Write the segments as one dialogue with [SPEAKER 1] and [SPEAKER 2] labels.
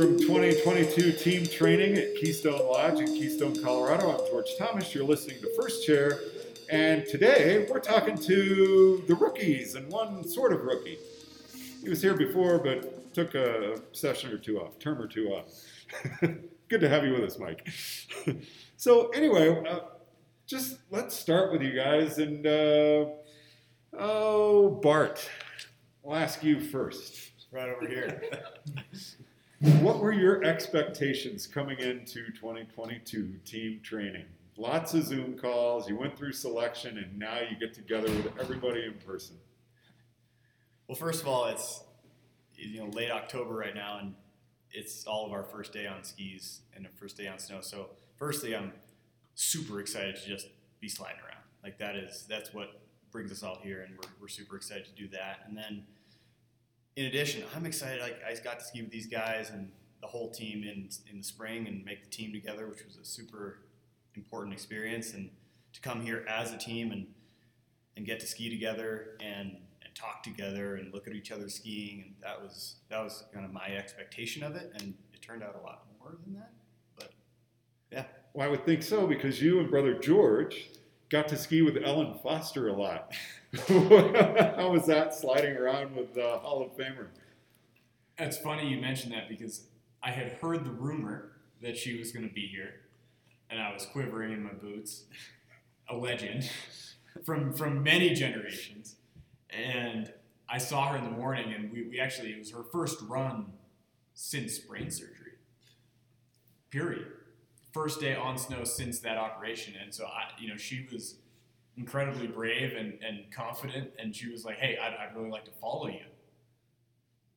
[SPEAKER 1] from 2022 team training at Keystone Lodge in Keystone, Colorado. I'm George Thomas. You're listening to First Chair. And today we're talking to the rookies and one sort of rookie. He was here before, but took a session or two off, term or two off. Good to have you with us, Mike. so, anyway, uh, just let's start with you guys. And, uh, oh, Bart, I'll ask you first.
[SPEAKER 2] Right over here.
[SPEAKER 1] What were your expectations coming into 2022 team training? Lots of Zoom calls, you went through selection, and now you get together with everybody in person.
[SPEAKER 2] well, first of all, it's you know late October right now, and it's all of our first day on skis and the first day on snow. So, firstly, I'm super excited to just be sliding around. Like that is that's what brings us all here, and we're, we're super excited to do that. And then, in addition, I'm excited. Like I got to ski with these guys and the whole team in in the spring and make the team together, which was a super important experience. And to come here as a team and and get to ski together and and talk together and look at each other skiing and that was that was kind of my expectation of it and it turned out a lot more than that but yeah
[SPEAKER 1] Well, I would think so because you and brother George got to ski with Ellen Foster a lot. How was that sliding around with the Hall of Famer?
[SPEAKER 3] It's funny you mentioned that because I had heard the rumor that she was going to be here, and I was quivering in my boots. A legend from from many generations, and I saw her in the morning, and we, we actually it was her first run since brain surgery. Period. First day on snow since that operation, and so I, you know, she was incredibly brave and, and confident, and she was like, "Hey, I'd, I'd really like to follow you."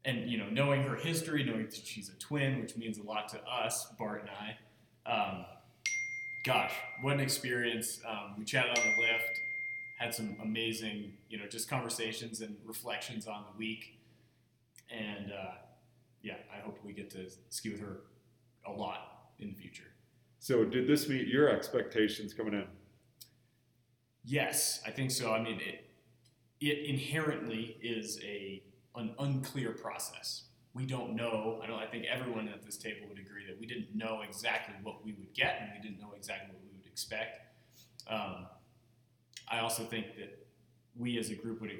[SPEAKER 3] and you know, knowing her history, knowing that she's a twin, which means a lot to us, Bart and I. Um, gosh, what an experience! Um, we chatted on the lift, had some amazing, you know, just conversations and reflections on the week, and uh, yeah, I hope we get to ski with her a lot in the future.
[SPEAKER 1] So, did this meet your expectations coming in?
[SPEAKER 3] Yes, I think so. I mean, it it inherently is a an unclear process. We don't know. I don't. I think everyone at this table would agree that we didn't know exactly what we would get, and we didn't know exactly what we would expect. Um, I also think that we as a group would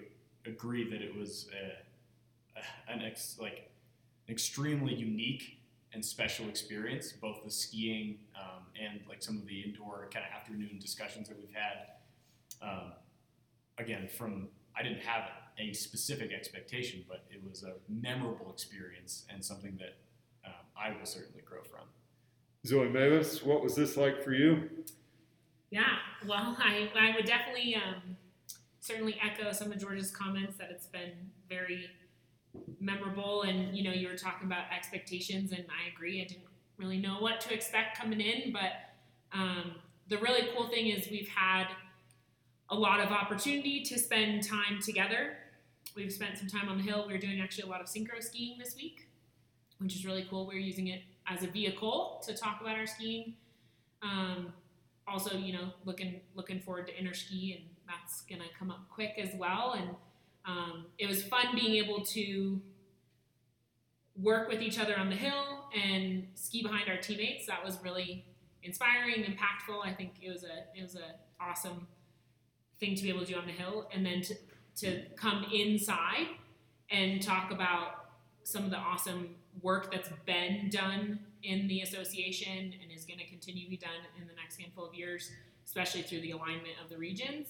[SPEAKER 3] agree that it was a, an ex, like extremely unique and special experience, both the skiing um, and like some of the indoor kind of afternoon discussions that we've had. Um, again, from I didn't have a specific expectation, but it was a memorable experience and something that um, I will certainly grow from.
[SPEAKER 1] Zoe Mavis, what was this like for you?
[SPEAKER 4] Yeah, well, I, I would definitely um, certainly echo some of George's comments that it's been very memorable. And, you know, you were talking about expectations, and I agree. I didn't really know what to expect coming in, but um, the really cool thing is we've had a lot of opportunity to spend time together. We've spent some time on the hill. We are doing actually a lot of synchro skiing this week, which is really cool. We're using it as a vehicle to talk about our skiing. Um, also, you know, looking looking forward to inner ski, and that's gonna come up quick as well. And um, it was fun being able to work with each other on the hill and ski behind our teammates. That was really inspiring, impactful. I think it was a it was a awesome thing to be able to do on the hill, and then to to come inside and talk about some of the awesome work that's been done in the association and is going to continue to be done in the next handful of years, especially through the alignment of the regions.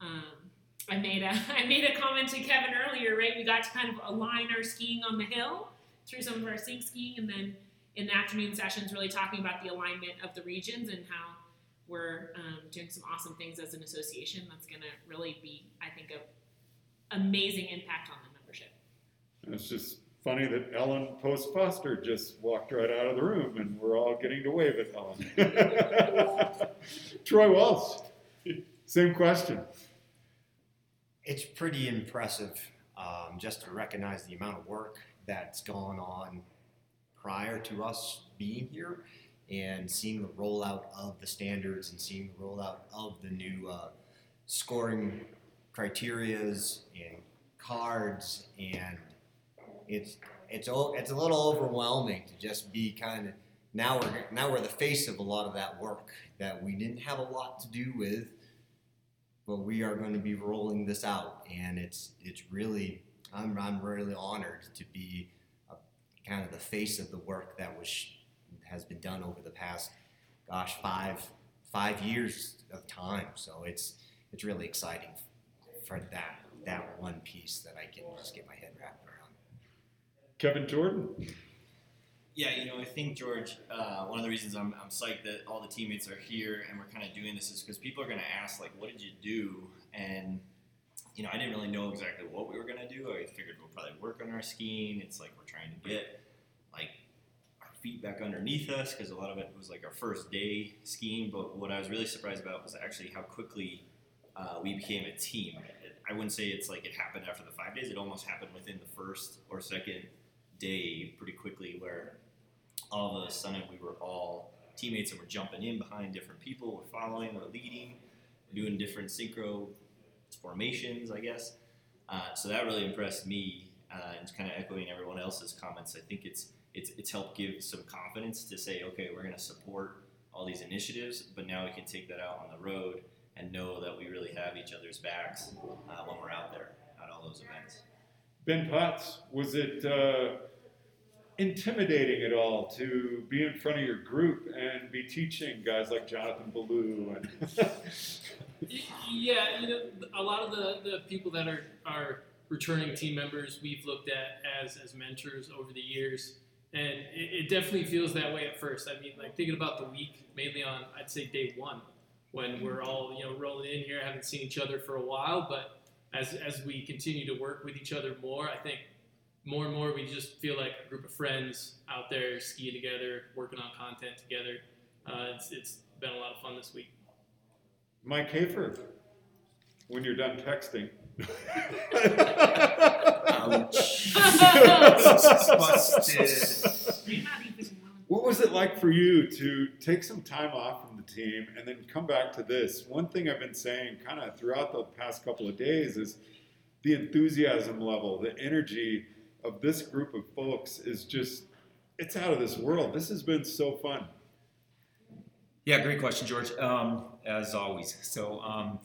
[SPEAKER 4] Um, I made a I made a comment to Kevin earlier, right? We got to kind of align our skiing on the hill through some of our sync skiing, and then in the afternoon sessions, really talking about the alignment of the regions and how we're um, doing some awesome things as an association. That's going to really be, I think, a amazing impact on the membership.
[SPEAKER 1] And it's just funny that Ellen Post Foster just walked right out of the room, and we're all getting to wave at Ellen. Troy Walsh, same question.
[SPEAKER 5] It's pretty impressive um, just to recognize the amount of work that's gone on prior to us being here and seeing the rollout of the standards and seeing the rollout of the new uh, scoring criterias and cards and it's it's it's a little overwhelming to just be kind of now we're now we're the face of a lot of that work that we didn't have a lot to do with, but we are going to be rolling this out, and it's it's really I'm I'm really honored to be a, kind of the face of the work that was has been done over the past gosh five five years of time. So it's it's really exciting for that that one piece that I can just get my head wrapped around.
[SPEAKER 1] Kevin Jordan.
[SPEAKER 6] Yeah, you know, I think George. Uh, one of the reasons I'm, I'm psyched that all the teammates are here and we're kind of doing this is because people are going to ask like, "What did you do?" And you know, I didn't really know exactly what we were going to do. I figured we'll probably work on our skiing. It's like we're trying to get like our feet back underneath us because a lot of it was like our first day skiing. But what I was really surprised about was actually how quickly uh, we became a team. I wouldn't say it's like it happened after the five days. It almost happened within the first or second day pretty quickly where all of a sudden we were all teammates and we're jumping in behind different people, we're following, we're leading, we're doing different synchro formations, I guess. Uh, so that really impressed me, uh, and kind of echoing everyone else's comments. I think it's it's it's helped give some confidence to say, okay, we're going to support all these initiatives, but now we can take that out on the road and know that we really have each other's backs uh, when we're out there at all those events.
[SPEAKER 1] Ben Potts, was it uh, intimidating at all to be in front of your group and be teaching guys like Jonathan Ballou and
[SPEAKER 7] Yeah, you know, a lot of the, the people that are, are returning team members we've looked at as, as mentors over the years. And it, it definitely feels that way at first. I mean, like thinking about the week, mainly on, I'd say day one, when we're all, you know, rolling in here, haven't seen each other for a while. But as, as we continue to work with each other more, I think more and more we just feel like a group of friends out there skiing together, working on content together. Uh, it's, it's been a lot of fun this week.
[SPEAKER 1] Mike Hafer, when you're done texting.
[SPEAKER 6] Ouch.
[SPEAKER 5] Busted.
[SPEAKER 4] You're not even willing.
[SPEAKER 1] What was it like for you to take some time off from the team and then come back to this? One thing I've been saying kind of throughout the past couple of days is the enthusiasm level, the energy of this group of folks is just, it's out of this world. This has been so fun.
[SPEAKER 8] Yeah, great question, George. Um, as always. So, um,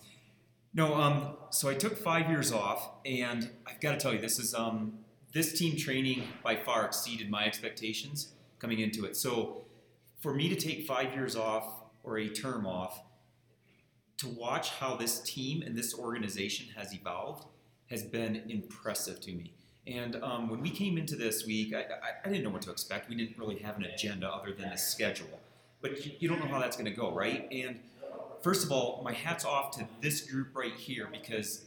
[SPEAKER 8] no, um, so I took five years off, and I've got to tell you, this is um, this team training by far exceeded my expectations coming into it. So, for me to take five years off or a term off, to watch how this team and this organization has evolved has been impressive to me. And um, when we came into this week, I, I, I didn't know what to expect. We didn't really have an agenda other than the schedule but you, you don't know how that's going to go, right? And first of all, my hats off to this group right here because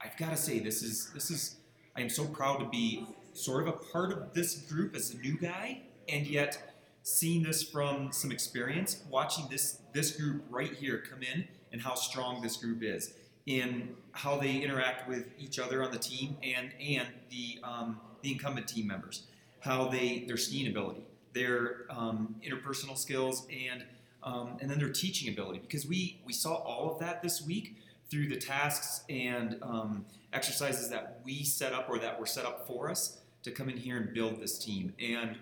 [SPEAKER 8] I've got to say this is this is I am so proud to be sort of a part of this group as a new guy, and yet seeing this from some experience, watching this this group right here come in and how strong this group is in how they interact with each other on the team and and the um, the incumbent team members, how they their skiing ability, their um, interpersonal skills, and um, and then their teaching ability. Because we we saw all of that this week through the tasks and um, exercises that we set up or that were set up for us to come in here and build this team. And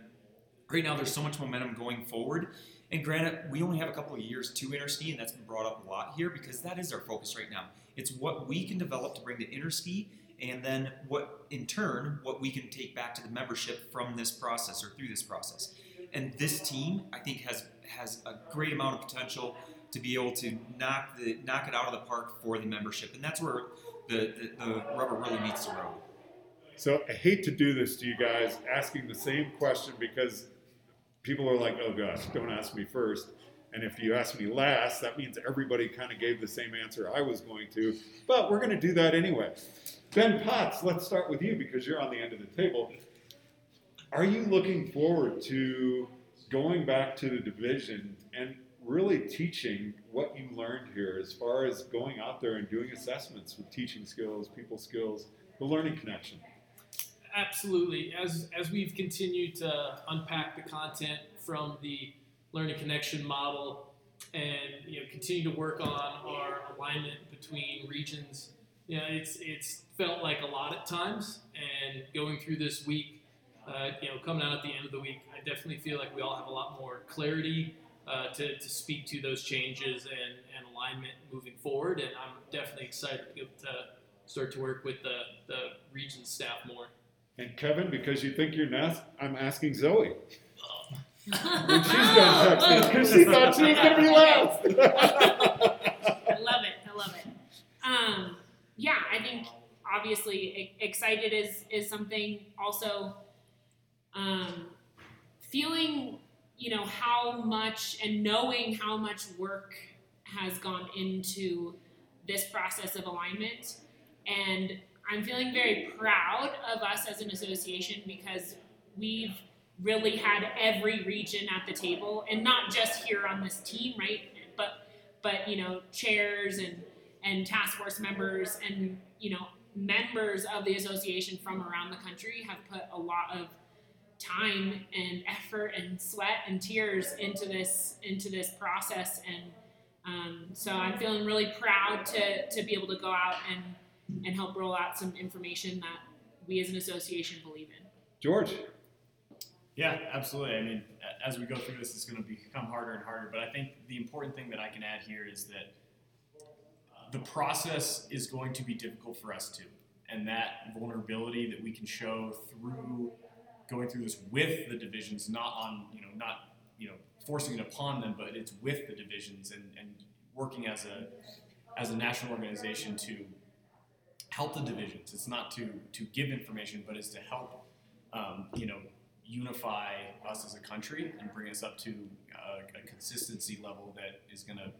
[SPEAKER 8] right now, there's so much momentum going forward. And granted, we only have a couple of years to interski, and that's been brought up a lot here because that is our focus right now. It's what we can develop to bring to interski, and then what, in turn, what we can take back to the membership from this process or through this process. And this team, I think, has has a great amount of potential to be able to knock the knock it out of the park for the membership, and that's where the, the, the rubber really meets the road.
[SPEAKER 1] So I hate to do this to you guys, asking the same question because people are like, oh gosh, don't ask me first. And if you ask me last, that means everybody kind of gave the same answer I was going to. But we're going to do that anyway. Ben Potts, let's start with you because you're on the end of the table. Are you looking forward to going back to the division and really teaching what you learned here as far as going out there and doing assessments with teaching skills, people skills, the learning connection?
[SPEAKER 7] Absolutely. As as we've continued to unpack the content from the learning connection model, and you know continue to work on our alignment between regions, you know it's it's felt like a lot at times. And going through this week, uh, you know, coming out at the end of the week, I definitely feel like we all have a lot more clarity uh, to, to speak to those changes and, and alignment moving forward. And I'm definitely excited to, to start to work with the, the region staff more.
[SPEAKER 1] And Kevin, because you think you're not, I'm asking Zoe. When she's done texting, because she thought she was going to be last.
[SPEAKER 4] I love it. I love it. Um, yeah, I think obviously e- excited is is something. Also, um, feeling you know how much and knowing how much work has gone into this process of alignment, and I'm feeling very proud of us as an association because we've really had every region at the table and not just here on this team right? But but you know chairs and and task force members and you know members of the association from around the country have put a lot of time and effort and sweat and tears into this into this process. And um, so I'm feeling really proud to to be able to go out and and help roll out some information that we as an association believe in.
[SPEAKER 1] George,
[SPEAKER 2] Yeah, absolutely. I mean, as we go through this, it's going to become harder and harder. But I think the important thing that I can add here is that the process is going to be difficult for us too. And that vulnerability that we can show through going through this with the divisions, not on, you know, not, you know, forcing it upon them, but it's with the divisions and, and working as a as a national organization to help the divisions. It's not to to give information, but it's to help um, you know, unify us as a country and bring us up to uh, a consistency level that is going to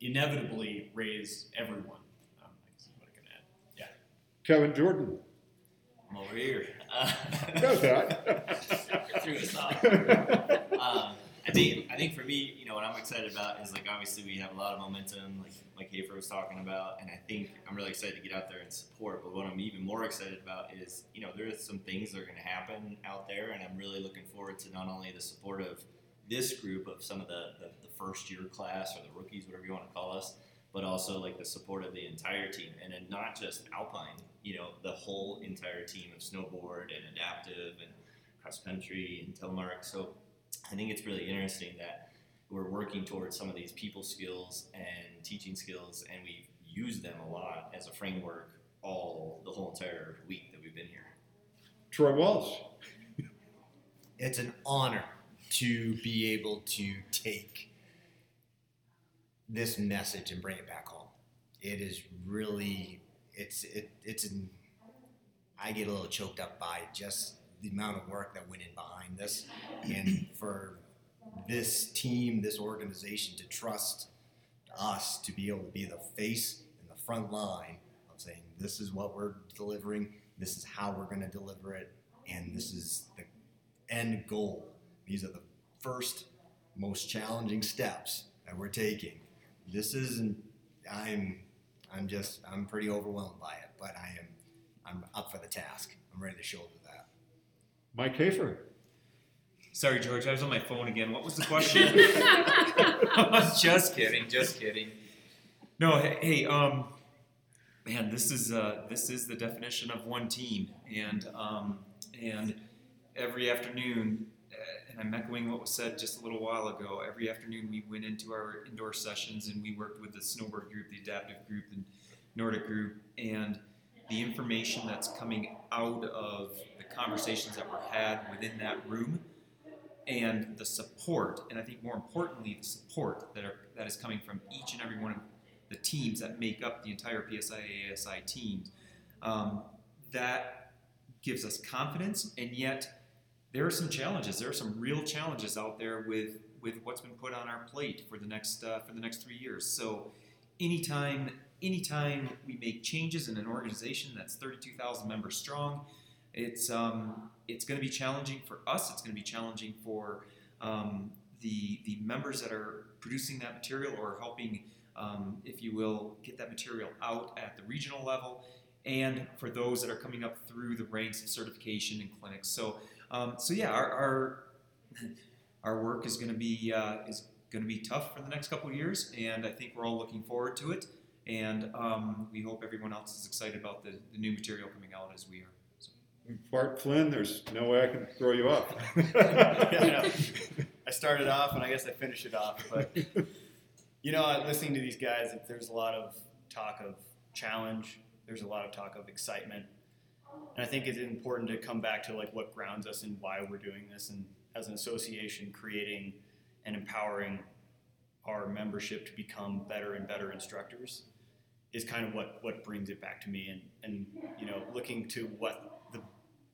[SPEAKER 2] inevitably raise everyone. Um, I guess is what I can add. Yeah.
[SPEAKER 1] Kevin Jordan.
[SPEAKER 6] I'm over here. Uh,
[SPEAKER 1] Go that.
[SPEAKER 6] threw us off. um, I think I think for me, you know, what I'm excited about is like obviously we have a lot of momentum, like like Hafer was talking about, and I think I'm really excited to get out there and support. But what I'm even more excited about is, you know, there are some things that are going to happen out there, and I'm really looking forward to not only the support of this group of some of the, the, the first year class or the rookies, whatever you want to call us, but also like the support of the entire team, and then not just Alpine, you know, the whole entire team of snowboard and adaptive and cross country and telemark. So I think it's really interesting that we're working towards some of these people skills and teaching skills, and we've used them a lot as a framework all the whole entire week that we've been here.
[SPEAKER 1] Troy Walsh.
[SPEAKER 5] it's an honor to be able to take this message and bring it back home. It is really, it's it it's an. I get a little choked up by just the amount of work that went in behind this, and for this team, this organization to trust us to be able to be the face and the front line of saying this is what we're delivering, this is how we're going to deliver it, and this is the end goal. These are the first, most challenging steps that we're taking. This isn't. I'm. I'm just. I'm pretty overwhelmed by it, but I am. I'm up for the task. I'm ready to shoulder.
[SPEAKER 1] Mike Hafer.
[SPEAKER 8] Sorry, George, I was on my phone again. What was the question? just kidding, just kidding. No, hey, hey, um, man, this is uh, this is the definition of one team, and um, and every afternoon, uh, and I'm echoing what was said just a little while ago. Every afternoon, we went into our indoor sessions and we worked with the snowboard group, the adaptive group, the Nordic group, and the information that's coming out of the conversations that were had within that room and the support, and I think more importantly, the support that are that is coming from each and every one of the teams that make up the entire PSIA AASI teams, um, that gives us confidence. And yet, there are some challenges. There are some real challenges out there with with what's been put on our plate for the next uh, for the next three years. So, anytime anytime we make changes in an organization that's 32,000 members strong, it's um, it's going to be challenging for us. It's going to be challenging for um, the the members that are producing that material or helping, um, if you will, get that material out at the regional level, and for those that are coming up through the ranks of certification and clinics. So um, so yeah, our our, our work is going to be uh, is going to be tough for the next couple of years, and I think we're all looking forward to it. And um, we hope everyone else is excited about the, the new material coming out as we are.
[SPEAKER 1] Bart Flynn, there's no way I can throw you off.
[SPEAKER 2] yeah, I started off and I guess I finished it off. But you know, listening to these guys, there's a lot of talk of challenge. There's a lot of talk of excitement, and I think it's important to come back to like what grounds us and why we're doing this, and as an association, creating and empowering our membership to become better and better instructors is kind of what what brings it back to me, and and you know, looking to what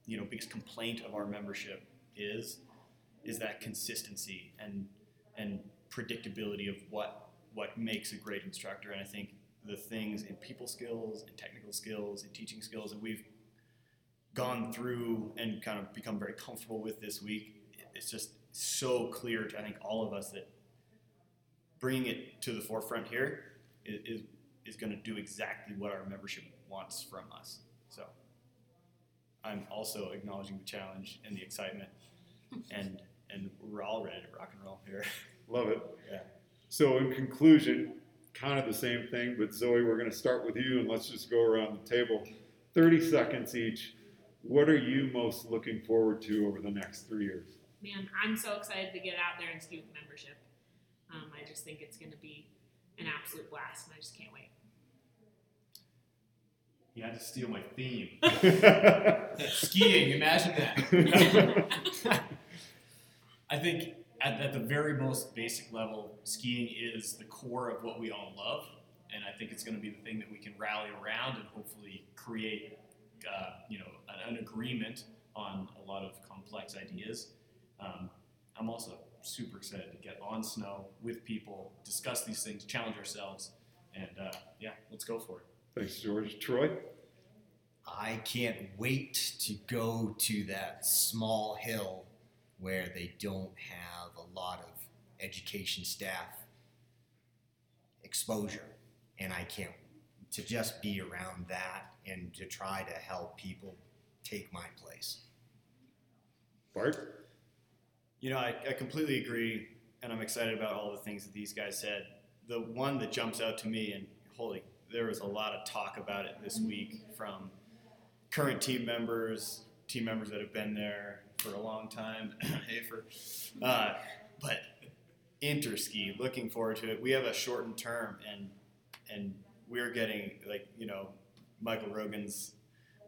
[SPEAKER 2] you know biggest complaint of our membership is is that consistency and and predictability of what what makes a great instructor. And I think the things in people skills and technical skills and teaching skills that we've gone through and kind of become very comfortable with this week, it's just so clear to I think all of us that bringing it to the forefront here is is, is going to do exactly what our membership wants from us. So I'm also acknowledging the challenge and the excitement, and and we're all ready to rock and roll here.
[SPEAKER 1] Love it.
[SPEAKER 2] Yeah.
[SPEAKER 1] So, in conclusion, kind of the same thing, but Zoe, we're going to start with you and let's just go around the table. 30 seconds each. What are you most looking forward to over the next three years?
[SPEAKER 4] Man, I'm so excited to get out there and ski with membership. Um, I just think it's going to be an absolute blast, and I just can't wait.
[SPEAKER 3] You had to steal my theme. Skiing, imagine that. I think at, at the very most basic level, skiing is the core of what we all love, and I think it's going to be the thing that we can rally around and hopefully create, uh, you know, an, an agreement on a lot of complex ideas. Um, I'm also super excited to get on snow with people, discuss these things, challenge ourselves, and uh, yeah, let's go for it.
[SPEAKER 1] Thanks, George. Troy?
[SPEAKER 5] I can't wait to go to that small hill where they don't have a lot of education staff exposure. And I can't to just be around that and to try to help people take my place.
[SPEAKER 1] Bart?
[SPEAKER 2] You know, I, I completely agree, and I'm excited about all the things that these guys said. The one that jumps out to me, and holy, there was a lot of talk about it this week from current team members, team members that have been there for a long time. hey, for, uh, but interski, looking forward to it. We have a shortened term, and and we're getting like you know, Michael Rogan's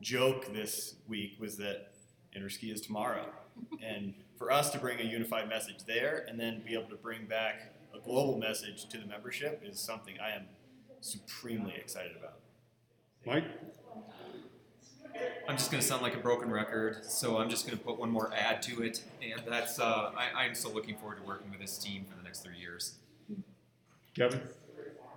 [SPEAKER 2] joke this week was that interski is tomorrow, and for us to bring a unified message there, and then be able to bring back a global message to the membership is something I am supremely excited about.
[SPEAKER 1] Mike?
[SPEAKER 8] I'm just going to sound like a broken record, so I'm just going to put one more add to it, and that's uh, I, I'm still looking forward to working with this team for the next three years.
[SPEAKER 1] Kevin?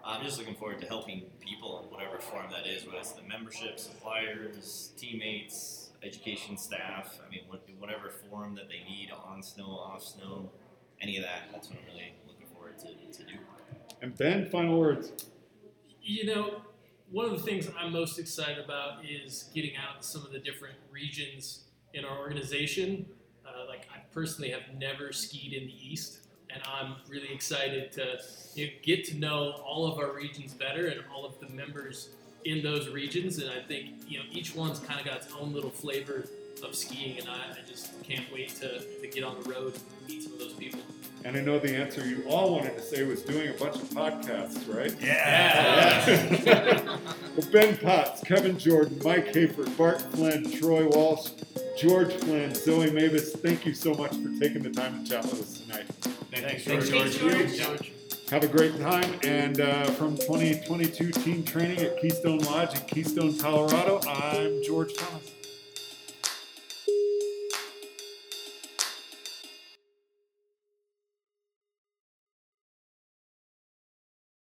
[SPEAKER 6] I'm just looking forward to helping people in whatever form that is, whether it's the membership, suppliers, teammates, education staff. I mean, whatever form that they need on snow, off snow, any of that. That's what I'm really looking forward to, to do.
[SPEAKER 1] And Ben, final words.
[SPEAKER 7] You know, one of the things I'm most excited about is getting out to some of the different regions in our organization. Uh, like I personally have never skied in the East, and I'm really excited to you know, get to know all of our regions better and all of the members in those regions. And I think you know each one's kind of got its own little flavor of skiing, and I, I just can't wait to, to get on the road and meet some of those people.
[SPEAKER 1] And I know the answer you all wanted to say was doing a bunch of podcasts, right?
[SPEAKER 7] Yeah.
[SPEAKER 1] well, Ben Potts, Kevin Jordan, Mike Hafer, Bart Flynn, Troy Walsh, George Flynn, Zoe Mavis, thank you so much for taking the time to chat with us tonight.
[SPEAKER 2] Thanks,
[SPEAKER 7] Thanks,
[SPEAKER 2] George.
[SPEAKER 7] George.
[SPEAKER 4] George.
[SPEAKER 1] Have a great time. And uh, from 2022 team training at Keystone Lodge in Keystone, Colorado, I'm George Thomas.